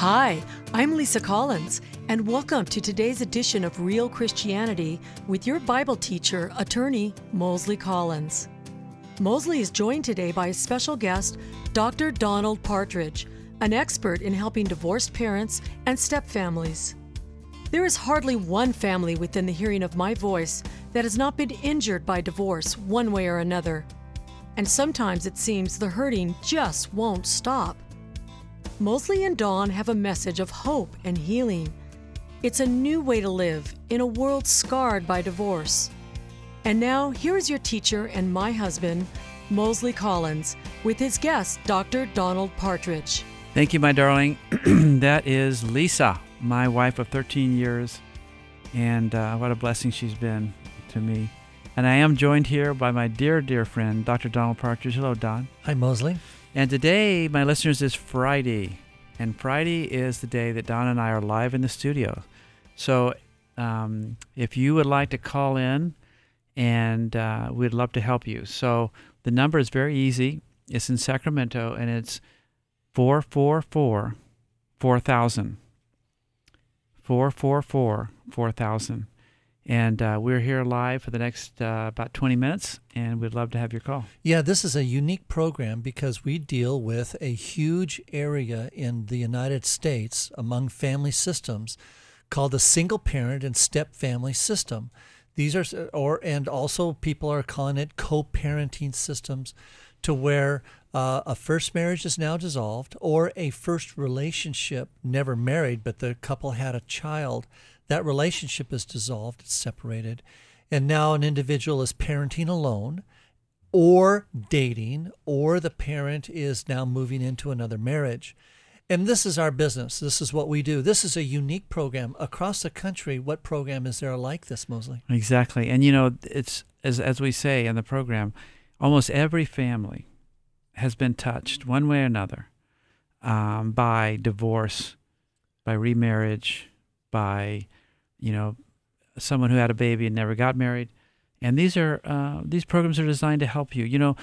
Hi, I'm Lisa Collins, and welcome to today's edition of Real Christianity with your Bible teacher, attorney Mosley Collins. Mosley is joined today by a special guest, Dr. Donald Partridge, an expert in helping divorced parents and stepfamilies. There is hardly one family within the hearing of my voice that has not been injured by divorce one way or another. And sometimes it seems the hurting just won't stop. Mosley and Don have a message of hope and healing. It's a new way to live in a world scarred by divorce. And now, here is your teacher and my husband, Mosley Collins, with his guest, Dr. Donald Partridge. Thank you, my darling. that is Lisa, my wife of 13 years, and uh, what a blessing she's been to me. And I am joined here by my dear, dear friend, Dr. Donald Partridge. Hello, Don. Hi, Mosley. And today, my listeners, is Friday. And Friday is the day that Don and I are live in the studio. So um, if you would like to call in, and uh, we'd love to help you. So the number is very easy. It's in Sacramento, and it's 444 4000. 444 4000. And uh, we're here live for the next uh, about 20 minutes, and we'd love to have your call. Yeah, this is a unique program because we deal with a huge area in the United States among family systems called the single parent and step family system. These are, or and also people are calling it co-parenting systems, to where uh, a first marriage is now dissolved, or a first relationship never married, but the couple had a child that relationship is dissolved, it's separated, and now an individual is parenting alone or dating, or the parent is now moving into another marriage. And this is our business. This is what we do. This is a unique program across the country. What program is there like this, Mosley? Exactly. And you know, it's as as we say in the program, almost every family has been touched one way or another um, by divorce, by remarriage, by you know, someone who had a baby and never got married. And these are uh, these programs are designed to help you. You know,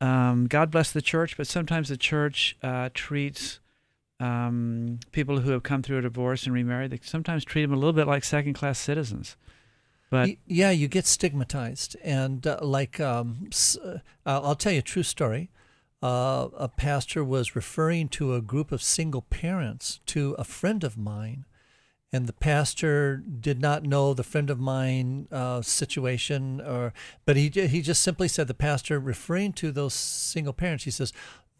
um, God bless the church, but sometimes the church uh, treats um, people who have come through a divorce and remarried. They sometimes treat them a little bit like second class citizens. But yeah, you get stigmatized, and uh, like um, uh, I'll tell you a true story. Uh, a pastor was referring to a group of single parents to a friend of mine and the pastor did not know the friend of mine uh, situation, or but he he just simply said the pastor referring to those single parents. He says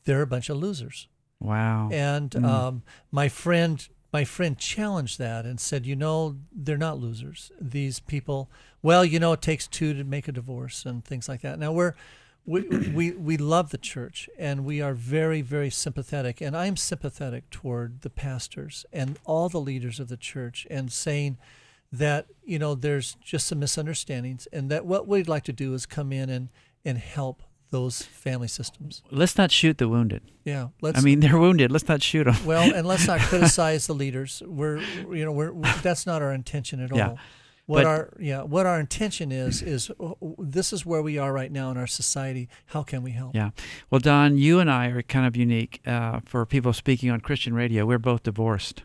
they're a bunch of losers. Wow. And mm. um, my friend my friend challenged that and said, you know, they're not losers. These people, well, you know, it takes two to make a divorce and things like that. Now we're we, we we love the church and we are very very sympathetic and i'm sympathetic toward the pastors and all the leaders of the church and saying that you know there's just some misunderstandings and that what we'd like to do is come in and and help those family systems. Let's not shoot the wounded. Yeah let's i mean they're wounded. Let's not shoot them well and let's not criticize the leaders. We're you know we're, we're that's not our intention at yeah. all what but, our yeah what our intention is is uh, this is where we are right now in our society. How can we help? Yeah. Well don you and i are kind of unique uh, for people speaking on christian radio. We're both divorced.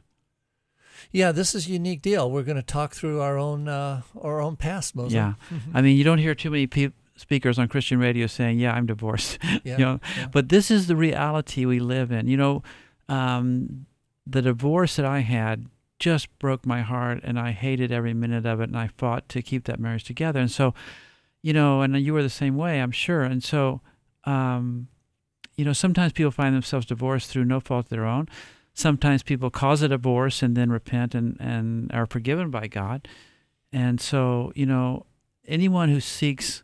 Yeah this is a unique deal. We're going to talk through our own uh, our own past Moses. yeah. I mean you don't hear too many people speakers on christian radio saying yeah i'm divorced. Yeah, you know? yeah. but this is the reality we live in. You know um, the divorce that i had just broke my heart and I hated every minute of it and I fought to keep that marriage together. And so, you know, and you were the same way, I'm sure. And so, um, you know, sometimes people find themselves divorced through no fault of their own. Sometimes people cause a divorce and then repent and, and are forgiven by God. And so, you know, anyone who seeks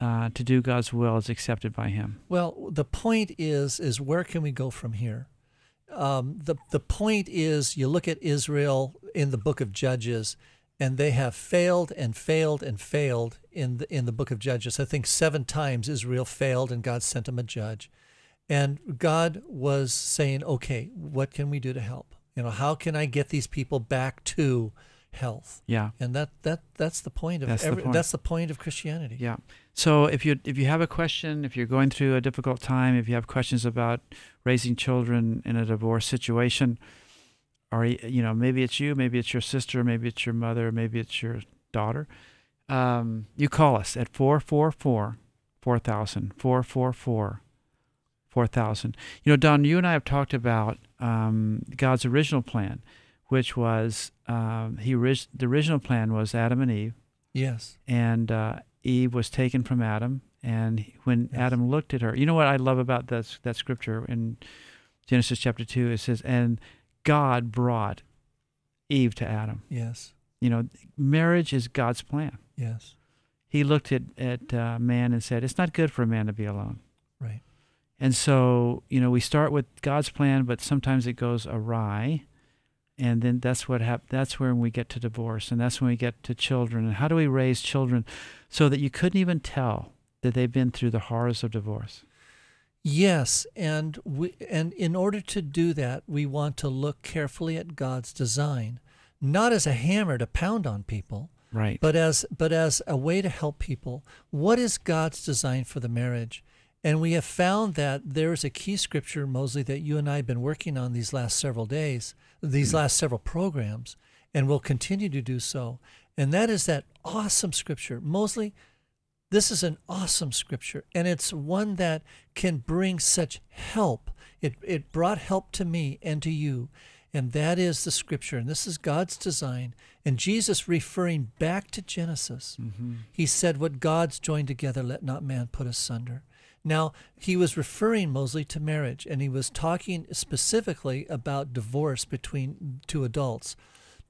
uh, to do God's will is accepted by Him. Well, the point is, is where can we go from here? Um, the the point is you look at Israel in the book of Judges, and they have failed and failed and failed in the in the book of Judges. I think seven times Israel failed, and God sent them a judge, and God was saying, "Okay, what can we do to help? You know, how can I get these people back to?" Health. Yeah. And that that that's the point of that's every, the point. that's the point of Christianity. Yeah. So if you if you have a question, if you're going through a difficult time, if you have questions about raising children in a divorce situation, or you know, maybe it's you, maybe it's your sister, maybe it's your mother, maybe it's your daughter. Um, you call us at 444 4000, 444 4000. You know, Don, you and I have talked about um, God's original plan, which was um, he the original plan was Adam and Eve. Yes. And uh, Eve was taken from Adam, and when Yes. Adam looked at her, you know what I love about that that scripture in Genesis chapter two? It says, "And God brought Eve to Adam." Yes. You know, marriage is God's plan. Yes. He looked at at uh, man and said, "It's not good for a man to be alone." Right. And so, you know, we start with God's plan, but sometimes it goes awry. And then that's what hap- that's when we get to divorce and that's when we get to children. And how do we raise children so that you couldn't even tell that they've been through the horrors of divorce? Yes, and we and in order to do that, we want to look carefully at God's design, not as a hammer to pound on people, Right. but as but as a way to help people. What is God's design for the marriage? And we have found that there is a key scripture, Mosley, that you and I have been working on these last several days, these last several programs, and will continue to do so. And that is that awesome scripture. Mosley, this is an awesome scripture, and it's one that can bring such help. It, it brought help to me and to you, and that is the scripture. And this is God's design. And Jesus, referring back to Genesis, Mhm. he said, What God's joined together, let not man put asunder. Now, he was referring Mosley to marriage, and he was talking specifically about divorce between two adults.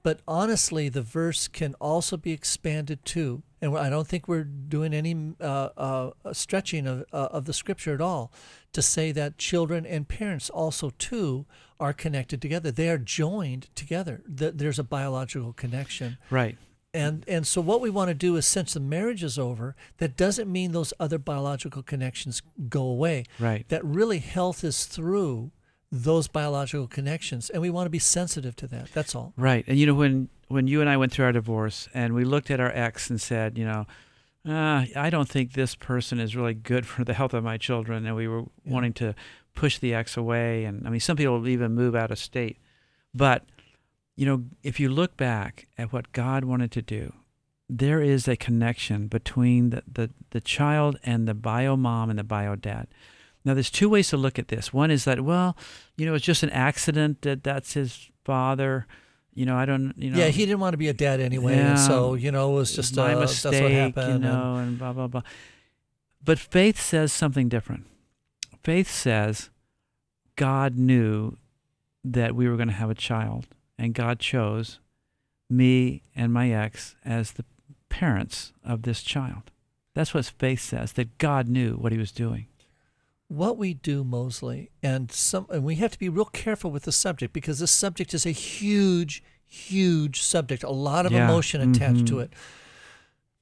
But honestly, the verse can also be expanded too. And I don't think we're doing any uh, uh, stretching of, uh, of the scripture at all to say that children and parents also too are connected together. They are joined together. There's a biological connection. Right. And and so what we want to do is since the marriage is over, that doesn't mean those other biological connections go away. Right. That really health is through those biological connections and we want to be sensitive to that. That's all. Right. And you know when when you and I went through our divorce and we looked at our ex and said, you know, uh, I don't think this person is really good for the health of my children, and we were Yeah. wanting to push the ex away. And I mean, some people will even move out of state. But you know, if you look back at what God wanted to do, there is a connection between the, the, the child and the bio mom and the bio dad. Now, there's two ways to look at this. One is that, well, you know, it's just an accident that that's his father. You know, I don't, you know. yeah, he didn't want to be a dad anyway, Yeah. and so you know it was just my uh, mistake, that's what happened. you and- know, and blah blah blah. But faith says something different. Faith says God knew that we were going to have a child, and God chose me and my ex as the parents of this child. That's what faith says. That God knew what He was doing. what we do Mosley and some and we have to be real careful with the subject because this subject is a huge huge subject a lot of Yeah. emotion attached to Mhm. it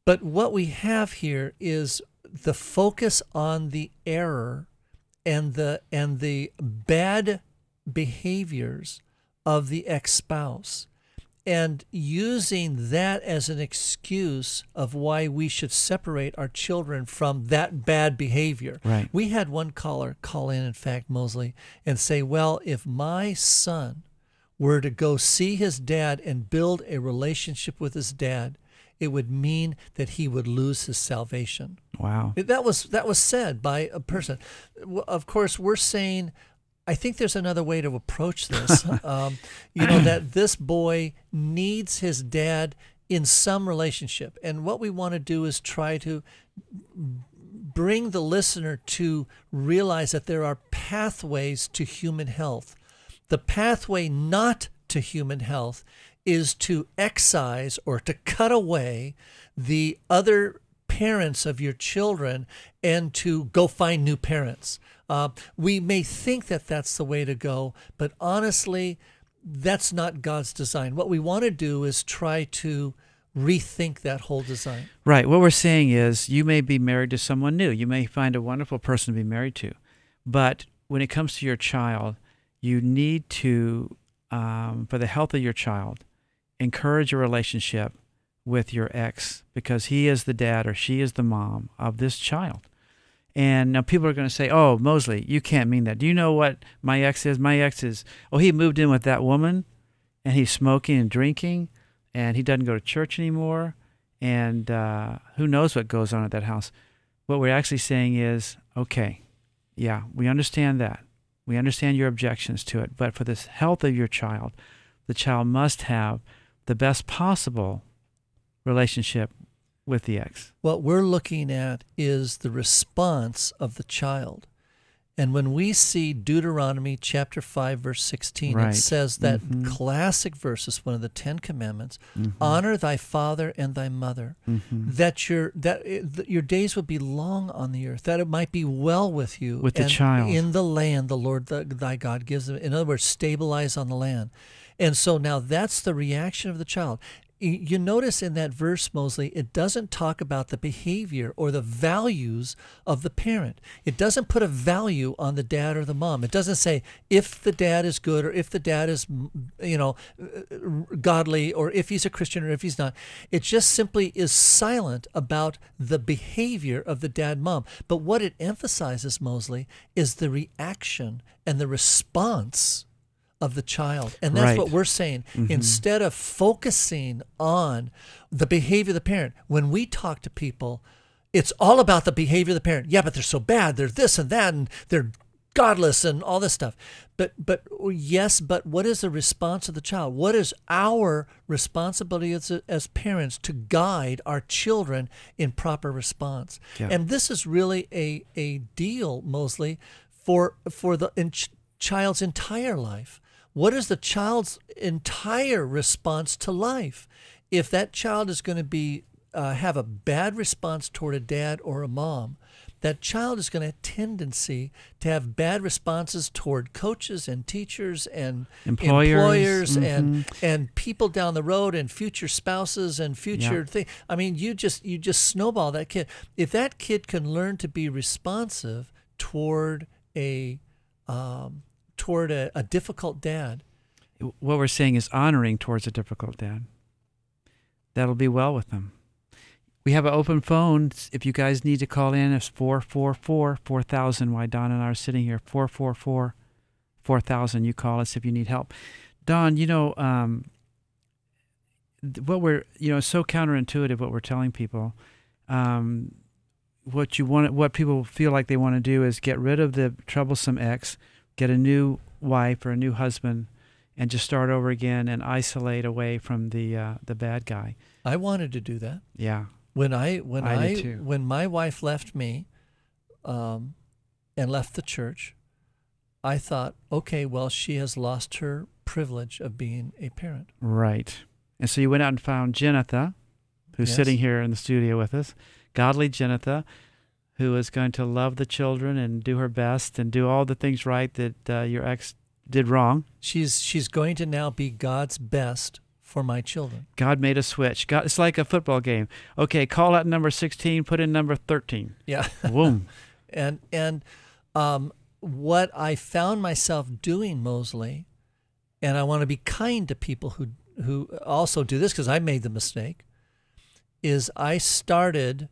but what we have here is the focus on the error and the and the bad behaviors of the ex-spouse and using that as an excuse of why we should separate our children from that bad behavior. Right. We had one caller call in, in fact, Mosley, and say, Well, if my son were to go see his dad and build a relationship with his dad, it would mean that he would lose his salvation. Wow. That was that was said by a person. Of course, we're saying, I think there's another way to approach this. um, you know that this boy needs his dad in some relationship, and what we want to do is try to bring the listener to realize that there are pathways to human health. The pathway not to human health is to excise or to cut away the other parents of your children and to go find new parents. Uh, we may think that that's the way to go, but honestly, that's not God's design. What we want to do is try to rethink that whole design. Right. What we're saying is you may be married to someone new. You may find a wonderful person to be married to. But when it comes to your child, you need to, um, for the health of your child, encourage a relationship with your ex because he is the dad or she is the mom of this child. And now people are going to say, "Oh, Mosley, you can't mean that. Do you know what my ex is? My ex is oh, he moved in with that woman, and he's smoking and drinking, and he doesn't go to church anymore, and uh, who knows what goes on at that house. What we're actually saying is, okay, yeah, we understand that. We understand your objections to it, but for the health of your child, the child must have the best possible relationship with the ex? What we're looking at is the response of the child. And when we see Deuteronomy chapter 5, verse 16, Right. it says that Mhm. classic verse is one of the Ten Commandments Mhm. honor thy father and thy mother, Mhm. that your that, it- that your days would be long on the earth, that it might be well with you With the child. in the land the Lord th- thy God gives them. In other words, stabilize on the land. And so now that's the reaction of the child. You notice in that verse, Mosley, it doesn't talk about the behavior or the values of the parent. It doesn't put a value on the dad or the mom. It doesn't say if the dad is good or if the dad is, you know, godly or if he's a Christian or if he's not. It just simply is silent about the behavior of the dad mom. But what it emphasizes, Mosley, is the reaction and the response of the child. And that's Right. what we're saying. Mm-hmm. Instead of focusing on the behavior of the parent, when we talk to people, it's all about the behavior of the parent. Yeah, but they're so bad. They're this and that, and they're godless and all this stuff. But but yes, but what is the response of the child? What is our responsibility as, as parents to guide our children in proper response? Yeah. And this is really a a deal, Mosley, for for the in ch- child's entire life. What is the child's entire response to life? If that child is going to be uh, have a bad response toward a dad or a mom, that child is going to have tendency to have bad responses toward coaches and teachers and Employers, employers and mhm. and people down the road and future spouses and future Yeah. thing. I mean, you just you just snowball that kid. If that kid can learn to be responsive toward a um, toward a, a difficult dad, what we're saying is honoring towards a difficult dad. That'll be well with them. We have an open phone. If you guys need to call in, it's 444 4000. Why Don and I are sitting here. 444 4000. You call us if you need help. Don, you know, um, what we're, you know, so counterintuitive what we're telling people. Um, what you want, what people feel like they want to do is get rid of the troublesome ex, get a new wife or a new husband, and just start over again and isolate away from the uh, the bad guy. I wanted to do that. Yeah, When I when I I, when my wife left me, um, and left the church, I thought, okay, well, she has lost her privilege of being a parent. right. And so you went out and found Jenetha, who's Yes. sitting here in the studio with us, godly Jenetha, who is going to love the children and do her best and do all the things right that uh, your ex did wrong. She's she's going to now be God's best for my children. God made a switch. God, it's like a football game. Okay, call out number 16, put in number 13. Yeah. Boom. and and um, what I found myself doing, Mosley, and I want to be kind to people who who also do this because I made the mistake, is I started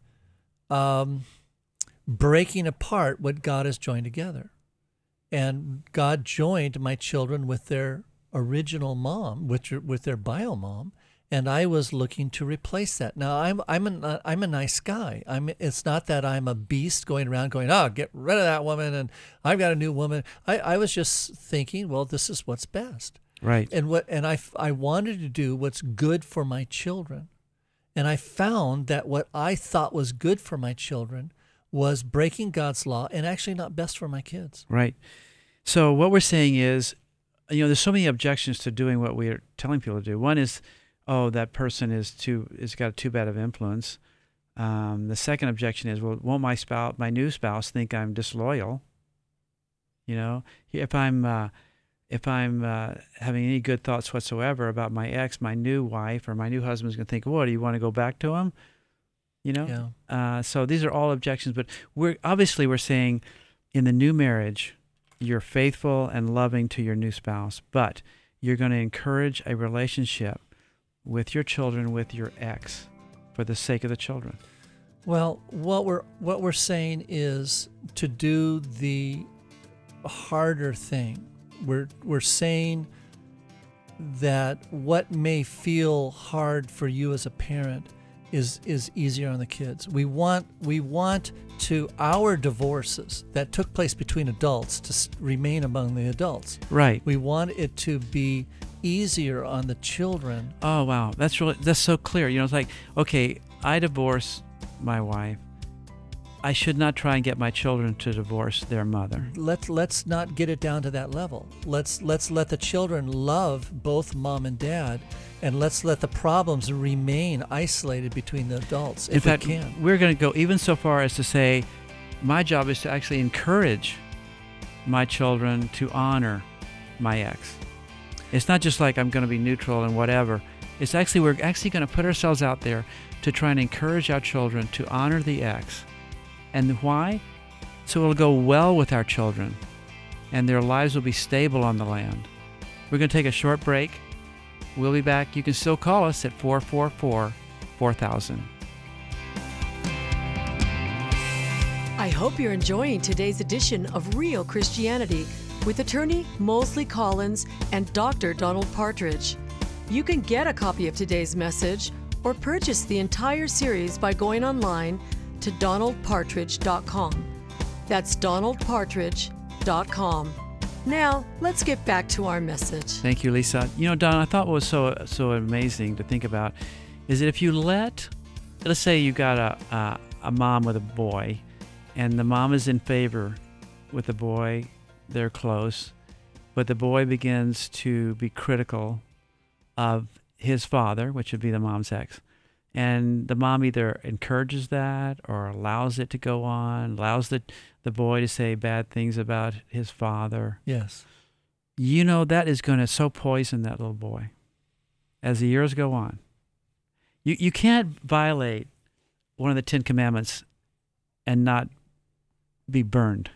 um, breaking apart what God has joined together, and God joined my children with their original mom, with with their bio mom, and I was looking to replace that. Now I'm I'm a uh, I'm a nice guy. I'm it's not that I'm a beast going around going oh get rid of that woman and I've got a new woman. I I was just thinking well this is what's best Right. and what and I I wanted to do what's good for my children, and I found that what I thought was good for my children was breaking God's law and actually not best for my kids. Right. So what we're saying is, you know, there's so many objections to doing what we're telling people to do. One is, oh, that person is too is got too bad of influence. Um, the second objection is, well, won't my spouse, my new spouse, think I'm disloyal? You know, if I'm uh, if I'm uh, having any good thoughts whatsoever about my ex, my new wife or my new husband's going to think, what do you want to go back to him? You know, Yeah. uh, so these are all objections, but we're obviously we're saying in the new marriage, you're faithful and loving to your new spouse, but you're going to encourage a relationship with your children with your ex for the sake of the children. Well, what we're what we're saying is to do the harder thing. We're we're saying that what may feel hard for you as a parent is is easier on the kids. We want we want to our divorces that took place between adults to remain among the adults. Right. We want it to be easier on the children. Oh wow, that's really that's so clear. You know, it's like okay, I divorce my wife. I should not try and get my children to divorce their mother. Let's let's not get it down to that level. Let's let's let the children love both mom and dad, and let's let the problems remain isolated between the adults if In fact, we can. we're going to go even so far as to say, my job is to actually encourage my children to honor my ex. It's not just like I'm going to be neutral and whatever. It's actually we're actually going to put ourselves out there to try and encourage our children to honor the ex. And why? So it'll go well with our children and their lives will be stable on the land. We're going to take a short break. We'll be back. You can still call us at 444 4000. I hope you're enjoying today's edition of Real Christianity with attorney Mosley Collins and Dr. Donald Partridge. You can get a copy of today's message or purchase the entire series by going online to donaldpartridge.com. That's donaldpartridge.com. Now, let's get back to our message. Thank you, Lisa. You know, Don, I thought what was so so amazing to think about is that if you let, let's say you got a a, a mom with a boy, and the mom is in favor with the boy, they're close, but the boy begins to be critical of his father, which would be the mom's ex. And the mom either encourages that or allows it to go on, allows the, the boy to say bad things about his father Yes. you know that is going to so poison that little boy as the years go on. You you can't violate one of the Ten Commandments and not be burned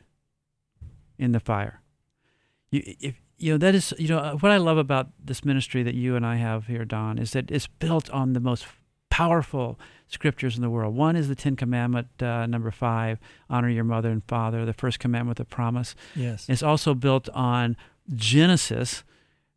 in the fire. You if you know that is you know what I love about this ministry that you and I have here, Don, is that it's built on the most powerful scriptures in the world. One is the Ten Commandment, uh, number five, honor your mother and father. The first commandment, the promise. Yes. It's also built on Genesis,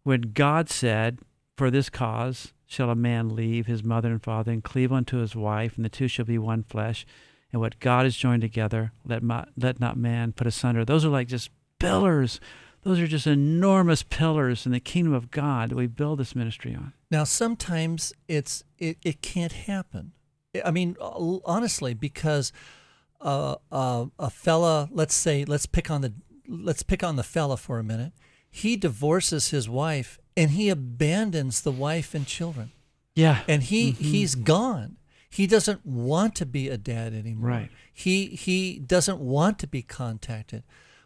when God said, For this cause shall a man leave his mother and father and cleave unto his wife, and the two shall be one flesh. And what God has joined together, let, ma- let not man put asunder. Those are like just pillars. Those are just enormous pillars in the kingdom of God that we build this ministry on. Now, sometimes it's it, it can't happen. I mean, honestly, because uh, uh, a fella, let's say, let's pick on the let's pick on the fella for a minute. He divorces his wife and he abandons the wife and children, Yeah. and he Mhm. he's gone. He doesn't want to be a dad anymore. Right. He he doesn't want to be contacted.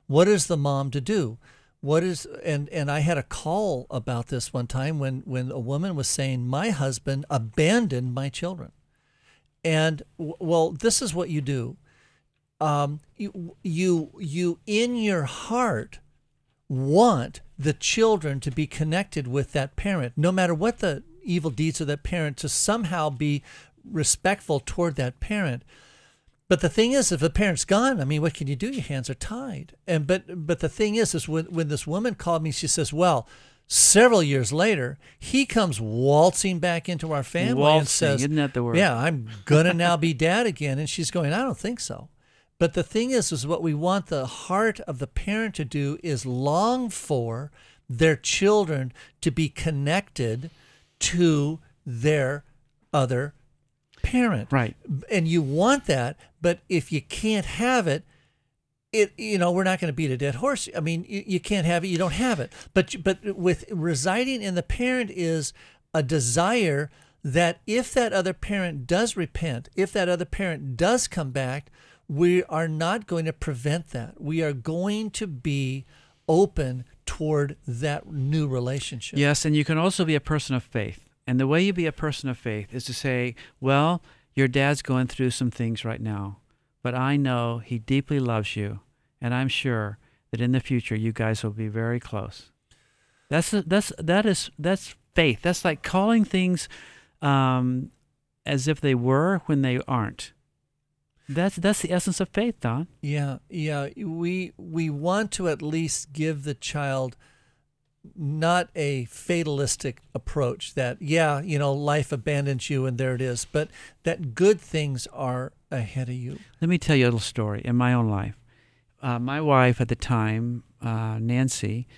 What is the mom to do? What is and and I had a call about this one time when when a woman was saying my husband abandoned my children. And w- well, this is what you do. Um, you you you in your heart want the children to be connected with that parent, no matter what the evil deeds of that parent, to somehow be respectful toward that parent. But the thing is, if the parent's gone, I mean, what can you do? Your hands are tied. And but but the thing is, is when when this woman called me, she says, "Well, several years later, he comes waltzing back into our family and Waltzing, says, isn't that the word? Yeah, I'm gonna now be dad again." And she's going, "I don't think so." But the thing is, is what we want the heart of the parent to do is long for their children to be connected to their other parent. Right. and you want that but if you can't have it it you know we're not going to beat a dead horse. I mean you, you can't have it you don't have it. But but with residing in the parent is a desire that if that other parent does repent if that other parent does come back we are not going to prevent that. We are going to be open toward that new relationship. Yes, and you can also be a person of faith. And the way you be a person of faith is to say, well, your dad's going through some things right now, but I know he deeply loves you, and I'm sure that in the future you guys will be very close. That's that's that is that's faith. That's like calling things um, as if they were when they aren't. That's that's the essence of faith, Don. Yeah, yeah. We we want to at least give the child not a fatalistic approach that yeah you know life abandons you and there it is but that good things are ahead of you Let me tell you a little story in my own life. Uh, my wife at the time, uh, Nancy,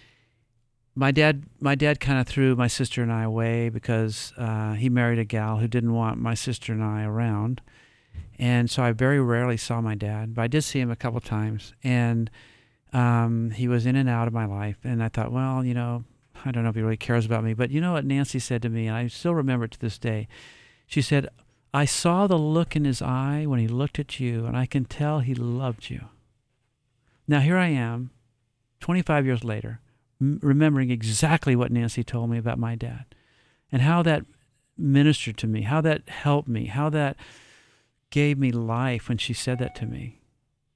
my dad, my dad kind of threw my sister and I away because uh, he married a gal who didn't want my sister and I around, and so I very rarely saw my dad. But I did see him a couple times, and um, he was in and out of my life. And I thought, well, you know, I don't know if he really cares about me, but you know what Nancy said to me, and I still remember it to this day. She said, I saw the look in his eye when he looked at you, and I can tell he loved you. Now, here I am, 25 years later, m- remembering exactly what Nancy told me about my dad and how that ministered to me, how that helped me, how that gave me life when she said that to me.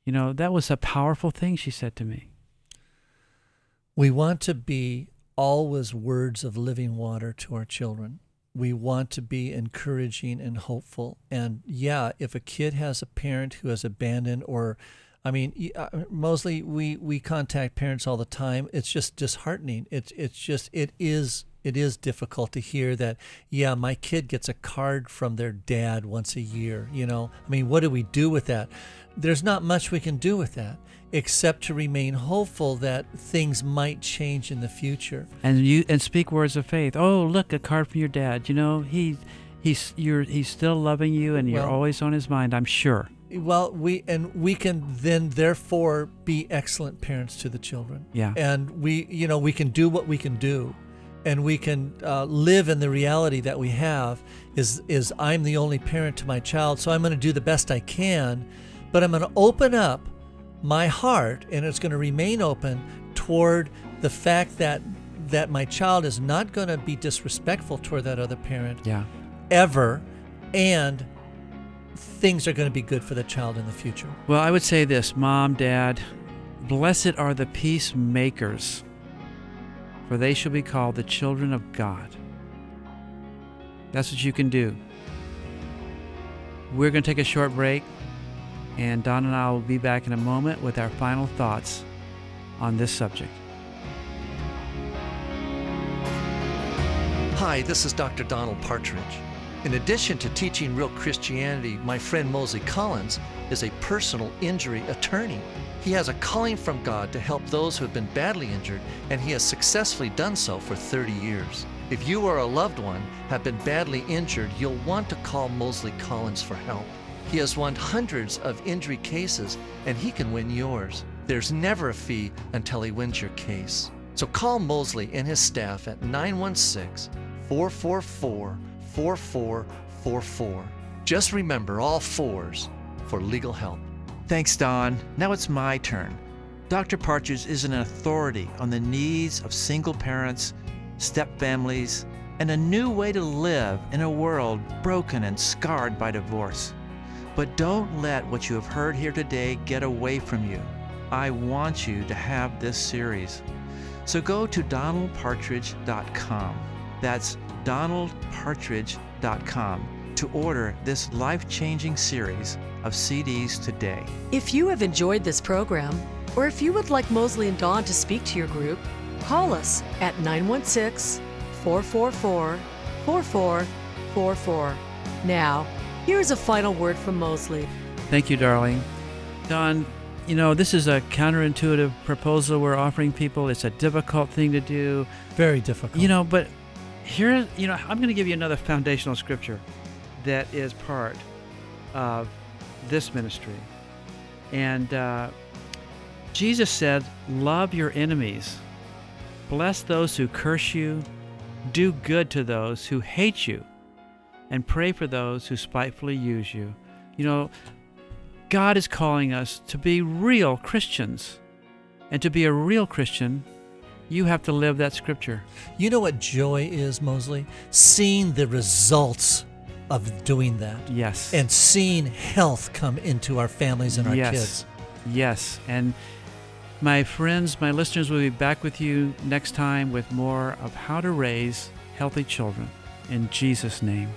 You know, that was a powerful thing she said to me. we want to be always words of living water to our children we want to be encouraging and hopeful and yeah if a kid has a parent who has abandoned or I mean, uh, mostly we, we contact parents all the time. It's just disheartening. It's it's just it is it is difficult to hear that. Yeah, my kid gets a card from their dad once a year. You know, I mean, what do we do with that? There's not much we can do with that except to remain hopeful that things might change in the future. and you and speak words of faith. Oh, look, a card from your dad. You know, he he's you're he's still loving you, and you're Well- always on his mind. I'm sure. Well, we and we can then therefore be excellent parents to the children. Yeah. And we, you know, we can do what we can do, and we can uh, live in the reality that we have. Is is I'm the only parent to my child, so I'm going to do the best I can, but I'm going to open up my heart, and it's going to remain open toward the fact that that my child is not going to be disrespectful toward that other parent Yeah. ever, and things are going to be good for the child in the future. Well, I would say this, mom, dad, blessed are the peacemakers, for they shall be called the children of God. That's what you can do. We're going to take a short break, and Don and I will be back in a moment with our final thoughts on this subject. Hi, this is Dr. Donald Partridge. In addition to teaching real Christianity, my friend Mosley Collins is a personal injury attorney. He has a calling from God to help those who have been badly injured, and he has successfully done so for 30 years. If you or a loved one have been badly injured, you'll want to call Mosley Collins for help. He has won hundreds of injury cases, and he can win yours. There's never a fee until he wins your case. So call Mosley and his staff at 916 444 4444. Just remember all fours for legal help. Thanks, Don. Now it's my turn. Dr. Partridge is an authority on the needs of single parents, step families, and a new way to live in a world broken and scarred by divorce. But don't let what you have heard here today get away from you. I want you to have this series. So go to donaldpartridge.com. That's donaldpartridge.com to order this life changing series of CDs today. If you have enjoyed this program, or if you would like Mosley and Don to speak to your group, call us at 916 444 4444. Now, here's a final word from Mosley. Thank you, darling. Don, you know, this is a counterintuitive proposal we're offering people. It's a difficult thing to do. Very difficult. You know, but here, you know, I'm going to give you another foundational scripture that is part of this ministry. And uh, Jesus said, Love your enemies, bless those who curse you, do good to those who hate you, and pray for those who spitefully use you. You know, God is calling us to be real Christians. And to be a real Christian, you have to live that scripture. You know what joy is, Mosley? Seeing the results of doing that Yes. and seeing health come into our families and our yes. kids. Yes. And my friends, my listeners will be back with you next time with more of how to raise healthy children. In Jesus' name.